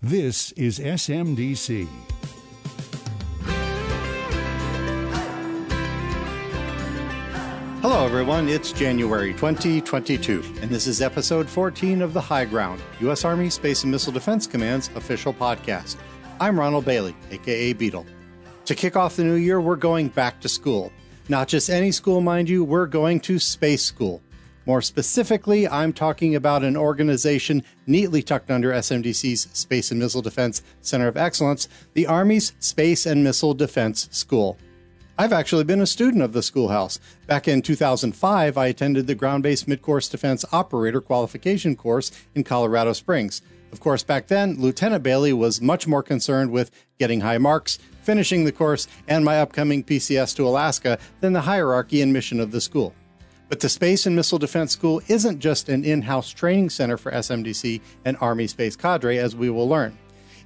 This is SMDC. Hello, everyone. It's January 2022, and this is episode 14 of The High Ground, U.S. Army Space and Missile Defense Command's official podcast. I'm Ronald Bailey, aka Beetle. To kick off the new year, we're going back to school. Not just any school, mind you, we're going to space school. More specifically, I'm talking about an organization neatly tucked under SMDC's Space and Missile Defense Center of Excellence, the Army's Space and Missile Defense School. I've actually been a student of the schoolhouse. Back in 2005, I attended the Ground Based Midcourse Defense Operator Qualification course in Colorado Springs. Of course, back then, Lieutenant Bailey was much more concerned with getting high marks, finishing the course, and my upcoming PCS to Alaska than the hierarchy and mission of the school. But the Space and Missile Defense School isn't just an in house training center for SMDC and Army Space Cadre, as we will learn.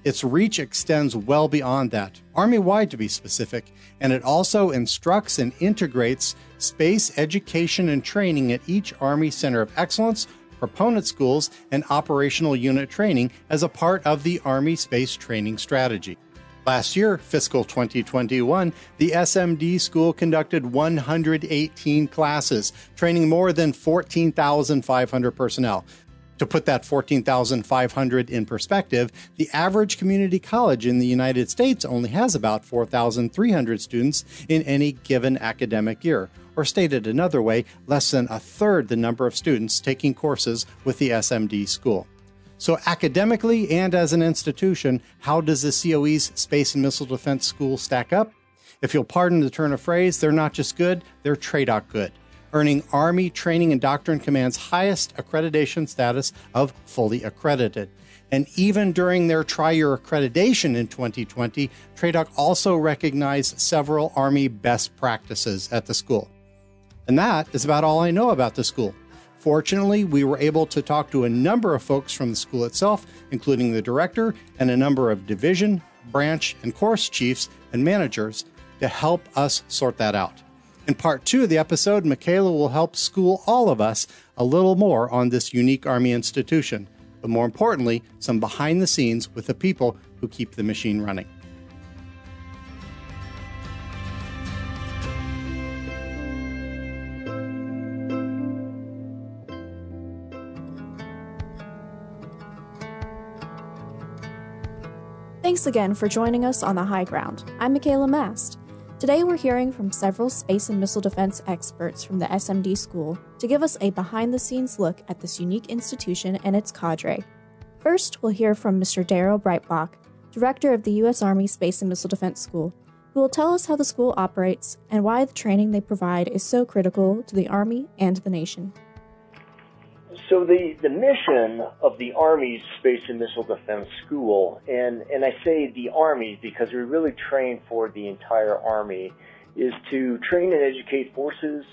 Its reach extends well beyond that, Army wide to be specific, and it also instructs and integrates space education and training at each Army Center of Excellence, proponent schools, and operational unit training as a part of the Army Space Training Strategy. Last year, fiscal 2021, the SMD school conducted 118 classes, training more than 14,500 personnel. To put that 14,500 in perspective, the average community college in the United States only has about 4,300 students in any given academic year. Or stated another way, less than a third the number of students taking courses with the SMD school. So, academically and as an institution, how does the COE's Space and Missile Defense School stack up? If you'll pardon the turn of phrase, they're not just good, they're TRADOC good, earning Army Training and Doctrine Command's highest accreditation status of fully accredited. And even during their triennial accreditation in 2020, TRADOC also recognized several Army best practices at the school. And that is about all I know about the school. Fortunately, we were able to talk to a number of folks from the school itself, including the director and a number of division, branch, and course chiefs and managers to help us sort that out. In part two of the episode, Mikayla will help school all of us a little more on this unique Army institution, but more importantly, some behind the scenes with the people who keep the machine running. Thanks again for joining us on The High Ground. I'm Mikayla Mast. Today we're hearing from several space and missile defense experts from the SMD school to give us a behind the scenes look at this unique institution and its cadre. First, we'll hear from Mr. Daryl Breitbach, director of the U.S. Army Space and Missile Defense School, who will tell us how the school operates and why the training they provide is so critical to the Army and the nation. So the, the mission of the Army's Space and Missile Defense School, and, and I say the Army because we really train for the entire Army, is to train and educate forces.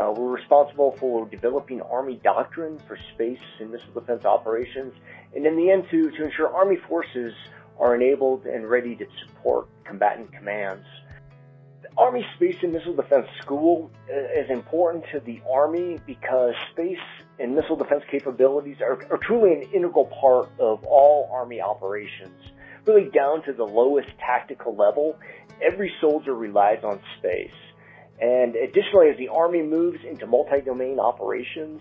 Uh, we're responsible for developing Army doctrine for space and missile defense operations, and in the end to, to ensure Army forces are enabled and ready to support combatant commands. The Army Space and Missile Defense School uh, is important to the Army because space and missile defense capabilities are, are, truly an integral part of all Army operations. Really down to the lowest tactical level, every soldier relies on space. And additionally, as the Army moves into multi-domain operations,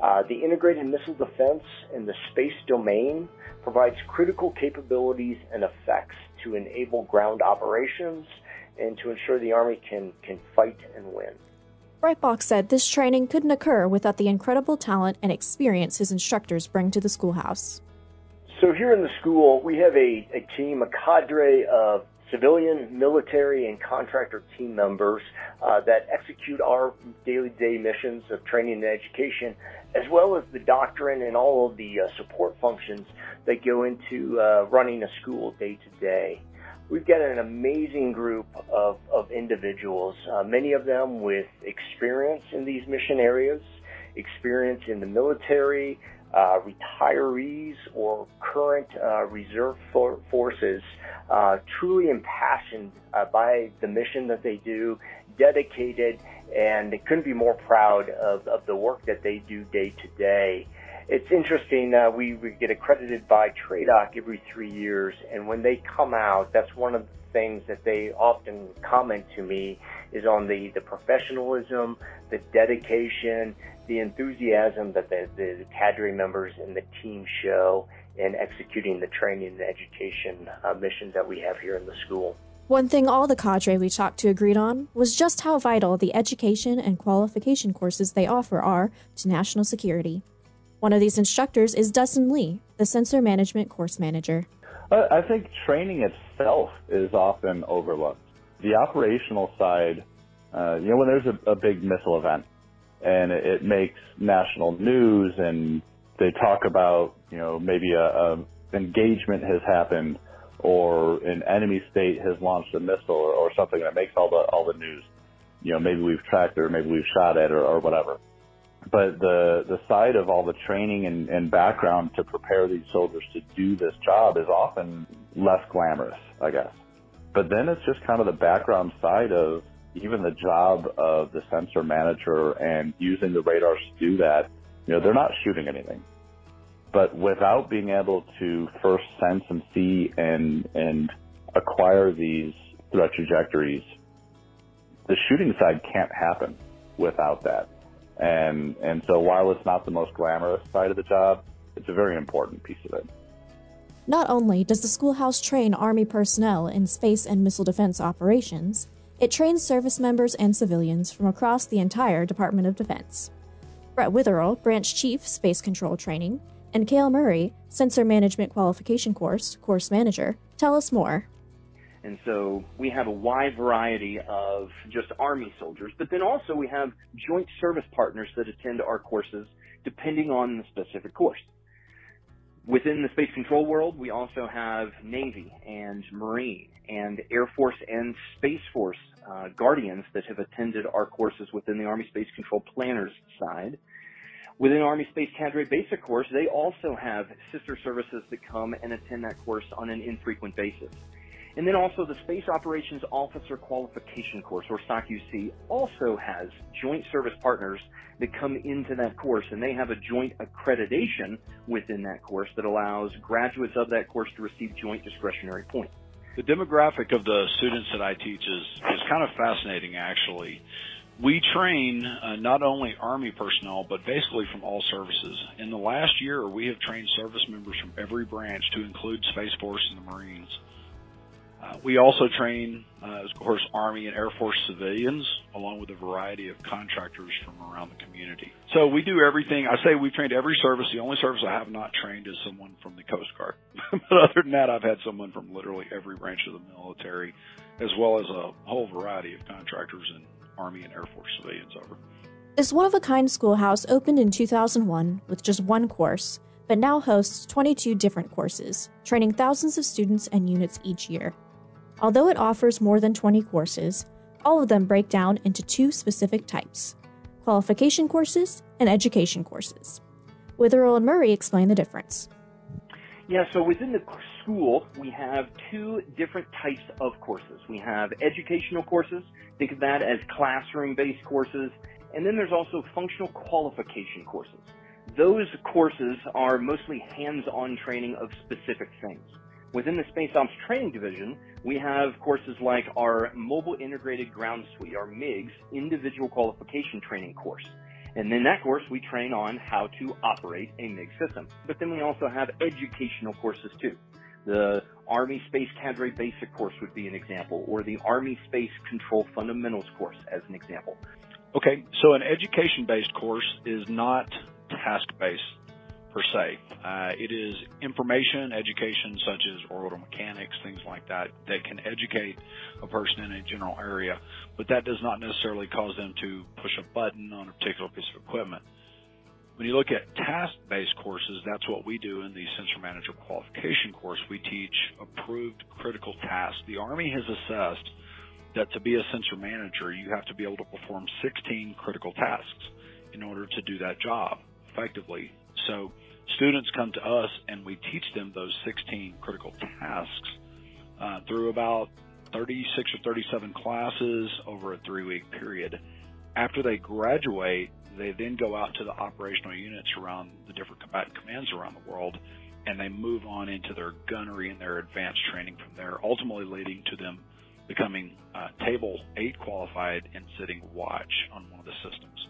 uh, the integrated missile defense in the space domain provides critical capabilities and effects to enable ground operations and to ensure the Army can, can fight and win. Breitbach said this training couldn't occur without the incredible talent and experience his instructors bring to the schoolhouse. So, here in the school, we have a, a team, a cadre of civilian, military, and contractor team members uh, that execute our daily day missions of training and education, as well as the doctrine and all of the uh, support functions that go into uh, running a school day to day we've got an amazing group of, of individuals, uh, many of them with experience in these mission areas, experience in the military, uh, retirees, or current uh, reserve for- forces, uh, truly impassioned uh, by the mission that they do, dedicated, and couldn't be more proud of, of the work that they do day to day. It's interesting. Uh, we, we get accredited by TRADOC every three years, and when they come out, that's one of the things that they often comment to me is on the, the professionalism, the dedication, the enthusiasm that the, the cadre members and the team show in executing the training and education uh, missions that we have here in the school. One thing all the cadre we talked to agreed on was just how vital the education and qualification courses they offer are to national security. One of these instructors is Dustin Lee, the sensor management course manager. I think training itself is often overlooked. The operational side, uh, you know, when there's a, a big missile event and it, it, makes national news and they talk about, you know, maybe a, a engagement has happened or an enemy state has launched a missile or, or something that makes all the all the news. You know, maybe we've tracked it or maybe we've shot at it or, or whatever but the the side of all the training and, and background to prepare these soldiers to do this job is often less glamorous, I guess. But then it's just kind of the background side of even the job of the sensor manager and using the radars to do that. You know, they're not shooting anything. But without being able to first sense and see and and acquire these threat trajectories, the shooting side can't happen without that. And, and so while it's not the most glamorous side of the job, it's a very important piece of it. Not only does the schoolhouse train Army personnel in space and missile defense operations, it trains service members and civilians from across the entire Department of Defense. Brett Witherill, Branch Chief, Space Control Training, and Kale Murray, Sensor Management Qualification Course, Course Manager, tell us more. And so we have a wide variety of just Army soldiers, but then also we have joint service partners that attend our courses depending on the specific course. Within the space control world, we also have Navy and Marine and Air Force and Space Force uh, guardians that have attended our courses within the Army Space Control Planners side. Within Army Space Cadre Basic course, they also have sister services that come and attend that course on an infrequent basis. And then also the Space Operations Officer Qualification course, or SOCUC, also has joint service partners that come into that course, and they have a joint accreditation within that course that allows graduates of that course to receive joint discretionary points. The demographic of the students that I teach is, is kind of fascinating, actually. We train uh, not only Army personnel, but basically from all services. In the last year, we have trained service members from every branch to include Space Force and the Marines. Uh, we also train, uh, of course, Army and Air Force civilians, along with a variety of contractors from around the community. So we do everything. I say we've trained every service. The only service I have not trained is someone from the Coast Guard. but other than that, I've had someone from literally every branch of the military, as well as a whole variety of contractors and Army and Air Force civilians over. This one of a kind schoolhouse opened in 2001 with just one course, but now hosts 22 different courses, training thousands of students and units each year. Although it offers more than 20 courses, all of them break down into two specific types qualification courses and education courses. Witherill and Murray explain the difference. Yeah, so within the school, we have two different types of courses. We have educational courses, think of that as classroom based courses, and then there's also functional qualification courses. Those courses are mostly hands on training of specific things. Within the Space Ops Training Division, we have courses like our Mobile Integrated Ground Suite, our MIGS, Individual Qualification Training course. And in that course, we train on how to operate a MIGS system. But then we also have educational courses too. The Army Space Cadre Basic course would be an example, or the Army Space Control Fundamentals course as an example. Okay, so an education-based course is not task-based per se. Uh, it is information, education, such as orbital mechanics, things like that, that can educate a person in a general area, but that does not necessarily cause them to push a button on a particular piece of equipment. When you look at task-based courses, that's what we do in the Sensor Manager Qualification course. We teach approved critical tasks. The Army has assessed that to be a sensor manager, you have to be able to perform 16 critical tasks in order to do that job effectively so students come to us and we teach them those 16 critical tasks uh, through about 36 or 37 classes over a three week period. After they graduate, They then go out to the operational units around the different combatant commands around the world, and they move on into their gunnery and their advanced training from there, ultimately leading to them becoming uh, Table 8 qualified and sitting watch on one of the systems.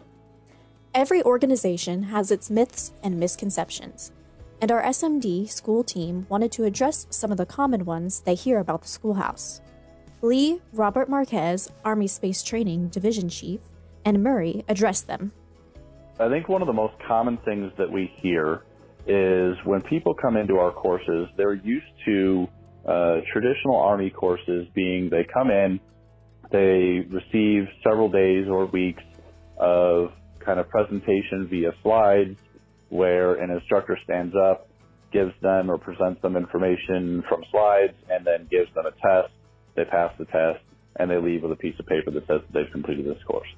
Every organization has its myths and misconceptions, and our SMD school team wanted to address some of the common ones they hear about the schoolhouse. Lee Robert Marquez, Army Space Training Division Chief, and Murray addressed them. I think one of the most common things that we hear is when people come into our courses, they're used to uh, traditional Army courses being they come in, they receive several days or weeks of kind of presentation via slides where an instructor stands up, gives them or presents them information from slides, and then gives them a test they pass the test, and they leave with a piece of paper that says that they've completed this course.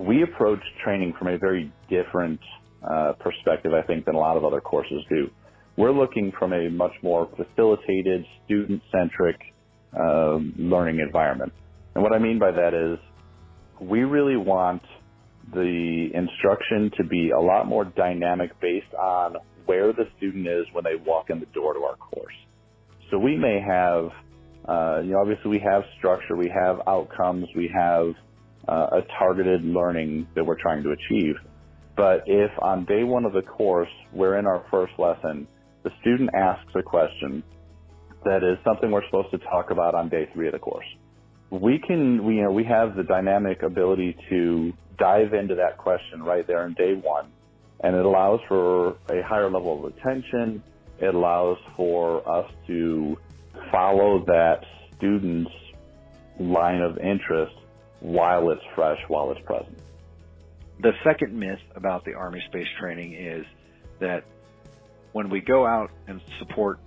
We approach training from a very different uh, perspective, I think, than a lot of other courses do. We're looking from a much more facilitated, student-centric uh, learning environment. And what I mean by that is we really want the instruction to be a lot more dynamic based on where the student is when they walk in the door to our course. So we may have uh, you know, obviously we have structure, we have outcomes, we have uh, a targeted learning that we're trying to achieve. But if on day one of the course, we're in our first lesson, the student asks a question that is something we're supposed to talk about on day three of the course. We can, we, you know, we have the dynamic ability to dive into that question right there in day one. And it allows for a higher level of attention. It allows for us to follow that student's line of interest while it's fresh, while it's present. The second myth about the Army space training is that when we go out and support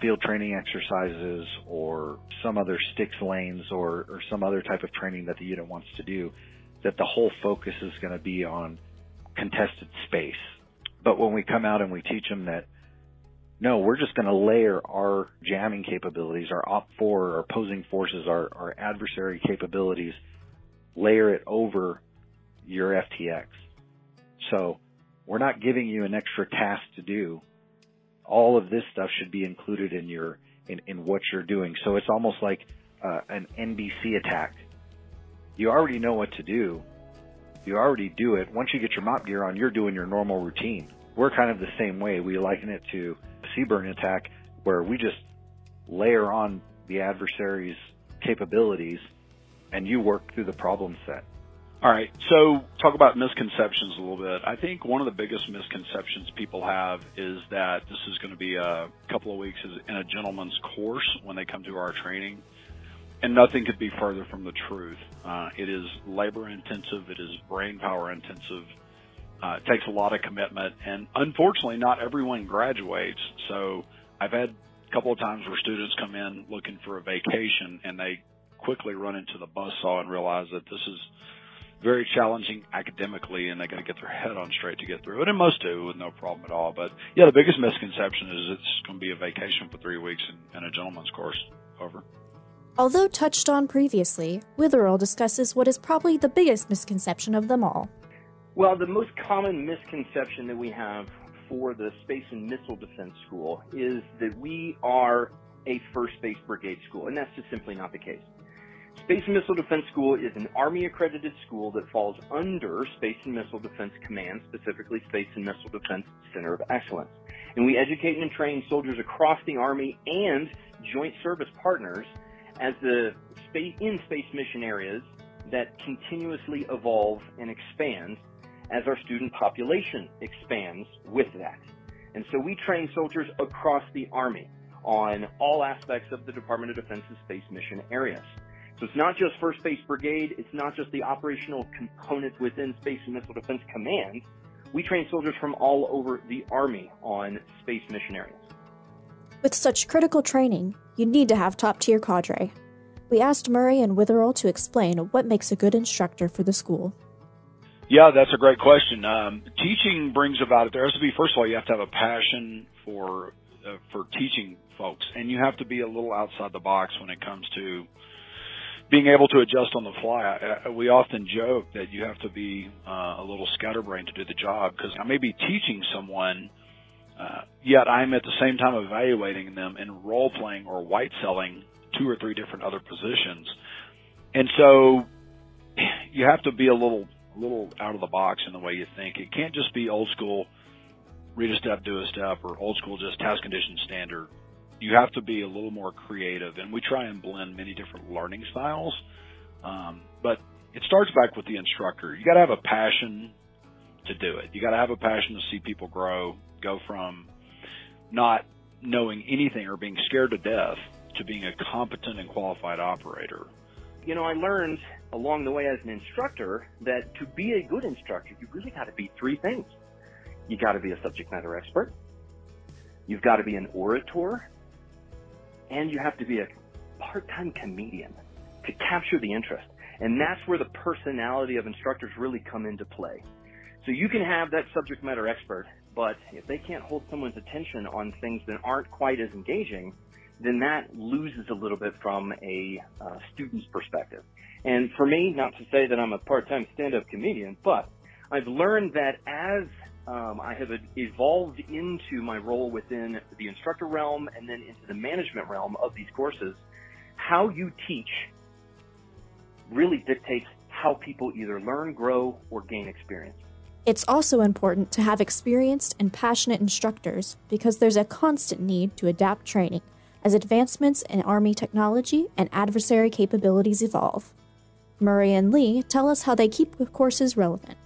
field training exercises or some other STX lanes or, or some other type of training that the unit wants to do, that the whole focus is going to be on contested space. But when we come out and we teach them that no, we're just going to layer our jamming capabilities, our OPFOR, our opposing forces, our, our adversary capabilities, layer it over your FTX. So we're not giving you an extra task to do. All of this stuff should be included in your in, in what you're doing. So it's almost like uh, an NBC attack. You already know what to do. You already do it. Once you get your MOPP gear on, you're doing your normal routine. We're kind of the same way. We liken it to CBRN attack where we just layer on the adversary's capabilities and you work through the problem set. All right. So talk about misconceptions a little bit. I think one of the biggest misconceptions people have is that this is going to be a couple of weeks in a gentleman's course when they come to our training. And nothing could be further from the truth. Uh, it is labor intensive. It is brain power intensive. Uh, it takes a lot of commitment, and unfortunately, not everyone graduates. So I've had a couple of times where students come in looking for a vacation, and they quickly run into the buzzsaw and realize that this is very challenging academically, and they got to get their head on straight to get through it. And most do with no problem at all. But yeah, the biggest misconception is it's going to be a vacation for three weeks and, a gentleman's course. Over. Although touched on previously, Witherill discusses what is probably the biggest misconception of them all. Well, the most common misconception that we have for the Space and Missile Defense School is that we are a first Space Brigade school, and that's just simply not the case. Space and Missile Defense School is an Army accredited school that falls under Space and Missile Defense Command, specifically Space and Missile Defense Center of Excellence. And we educate and train soldiers across the Army and joint service partners as the space, in space mission areas that continuously evolve and expand as our student population expands with that. And so we train soldiers across the Army on all aspects of the Department of Defense's space mission areas. So it's not just 1st Space Brigade, it's not just the operational components within Space and Missile Defense Command. We train soldiers from all over the Army on space mission areas. With such critical training, you need to have top tier cadre. We asked Murray and Witherill to explain what makes a good instructor for the school. Yeah, that's a great question. Um, teaching brings about it. There has to be first of all, you have to have a passion for uh, for teaching folks, and you have to be a little outside the box when it comes to being able to adjust on the fly. I, we often joke that you have to be uh, a little scatterbrained to do the job because I may be teaching someone, uh, yet I'm at the same time evaluating them and role playing or white celling two or three different other positions. And so you have to be a little, little out of the box in the way you think. It can't just be old school, read a step, do a step, or old school just task condition standard you have to be a little more creative, and we try and blend many different learning styles. Um, but it starts back with the instructor. You got to have a passion to do it. You got to have a passion to see people grow, go from not knowing anything or being scared to death to being a competent and qualified operator. You know, I learned along the way as an instructor that to be a good instructor, you really got to be three things. You got to be a subject matter expert. You've got to be an orator and you have to be a part-time comedian to capture the interest. And that's where the personality of instructors really come into play. So you can have that subject matter expert, but if they can't hold someone's attention on things that aren't quite as engaging, then that loses a little bit from a uh, student's perspective. And for me, not to say that I'm a part-time stand-up comedian, but I've learned that as um, I have evolved into my role within the instructor realm and then into the management realm of these courses. How you teach really dictates how people either learn, grow, or gain experience. It's also important to have experienced and passionate instructors because there's a constant need to adapt training as advancements in Army technology and adversary capabilities evolve. Murray and Lee tell us how they keep the courses relevant.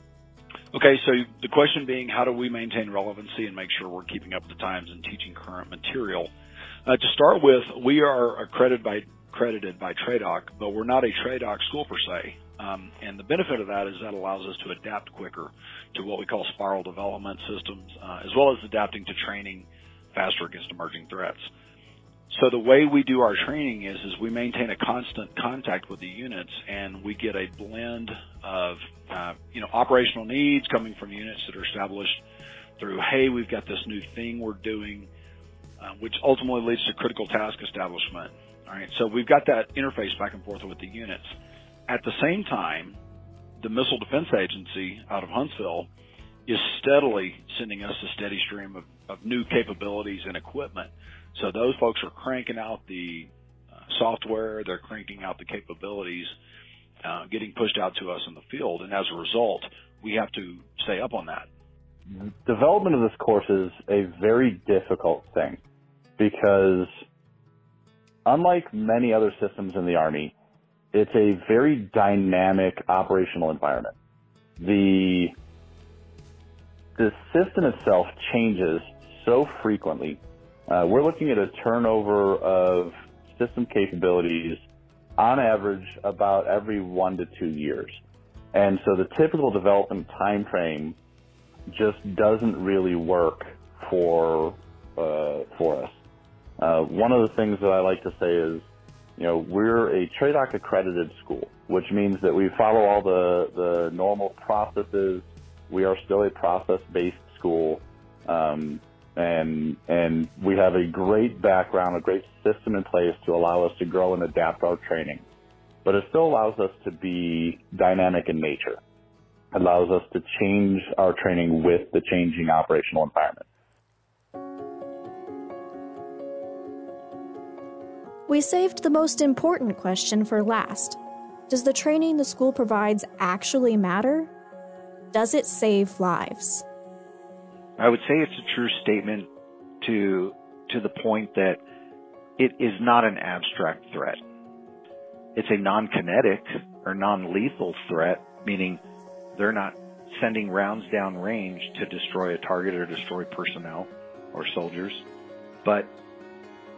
Okay, so the question being, how do we maintain relevancy and make sure we're keeping up with the times and teaching current material? Uh, to start with, we are accredited by accredited by TRADOC, but we're not a TRADOC school per se. Um, and the benefit of that is that allows us to adapt quicker to what we call spiral development systems, uh, as well as adapting to training faster against emerging threats. So the way we do our training is, is we maintain a constant contact with the units and we get a blend of, uh, you know, operational needs coming from units that are established through, hey, we've got this new thing we're doing, uh, which ultimately leads to critical task establishment. All right. So we've got that interface back and forth with the units. At the same time, the Missile Defense Agency out of Huntsville is steadily sending us a steady stream of, of new capabilities and equipment so those folks are cranking out the uh, software, they're cranking out the capabilities, uh, getting pushed out to us in the field, and as a result, we have to stay up on that. Development of this course is a very difficult thing because unlike many other systems in the Army, it's a very dynamic operational environment. The the system itself changes so frequently uh, we're looking at a turnover of system capabilities on average about every one to two years. And so the typical development time frame just doesn't really work for uh, for us. Uh, one of the things that I like to say is, you know, we're a TRADOC accredited school, which means that we follow all the the normal processes. We are still a process based school. Um, and and we have a great background, a great system in place to allow us to grow and adapt our training. But it still allows us to be dynamic in nature. Allows us to change our training with the changing operational environment. We saved the most important question for last. Does the training the school provides actually matter? Does it save lives? I would say it's a true statement to to the point that it is not an abstract threat. It's a non-kinetic or non-lethal threat, meaning they're not sending rounds down range to destroy a target or destroy personnel or soldiers, but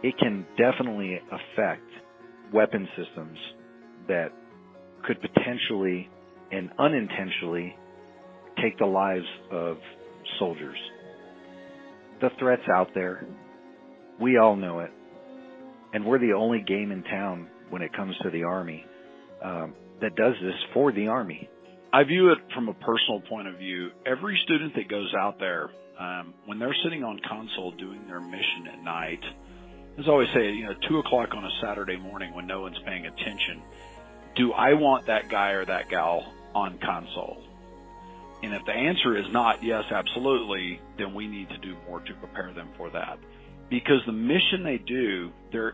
it can definitely affect weapon systems that could potentially and unintentionally take the lives of soldiers. The threat's out there. We all know it. And we're the only game in town when it comes to the Army um, that does this for the Army. I view it from a personal point of view. Every student that goes out there, um, when they're sitting on console doing their mission at night, as I always say, you know, two o'clock on a Saturday morning when no one's paying attention, do I want that guy or that gal on console? And if the answer is not yes, absolutely, then we need to do more to prepare them for that. Because the mission they do, they're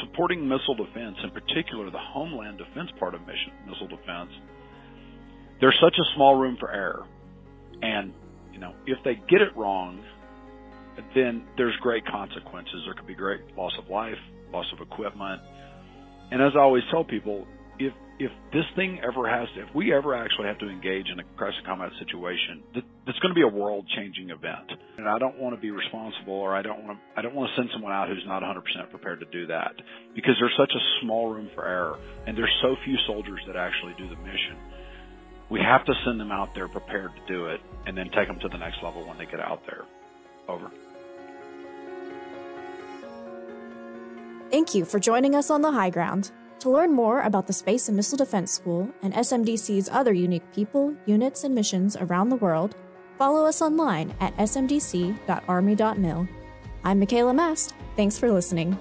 supporting missile defense, in particular the homeland defense part of mission, missile defense. There's such a small room for error. And, you know, if they get it wrong, then there's great consequences. There could be great loss of life, loss of equipment. And as I always tell people, if if this thing ever has to, if we ever actually have to engage in a crisis combat situation, th- it's going to be a world changing event. And I don't want to be responsible or I don't want to, I don't want to send someone out who's not 100% prepared to do that because there's such a small room for error and there's so few soldiers that actually do the mission. We have to send them out there prepared to do it and then take them to the next level when they get out there. Over. Thank you for joining us on the high ground. To learn more about the Space and Missile Defense School and SMDC's other unique people, units, and missions around the world, follow us online at smdc.army.mil. I'm Mikayla Mast. Thanks for listening.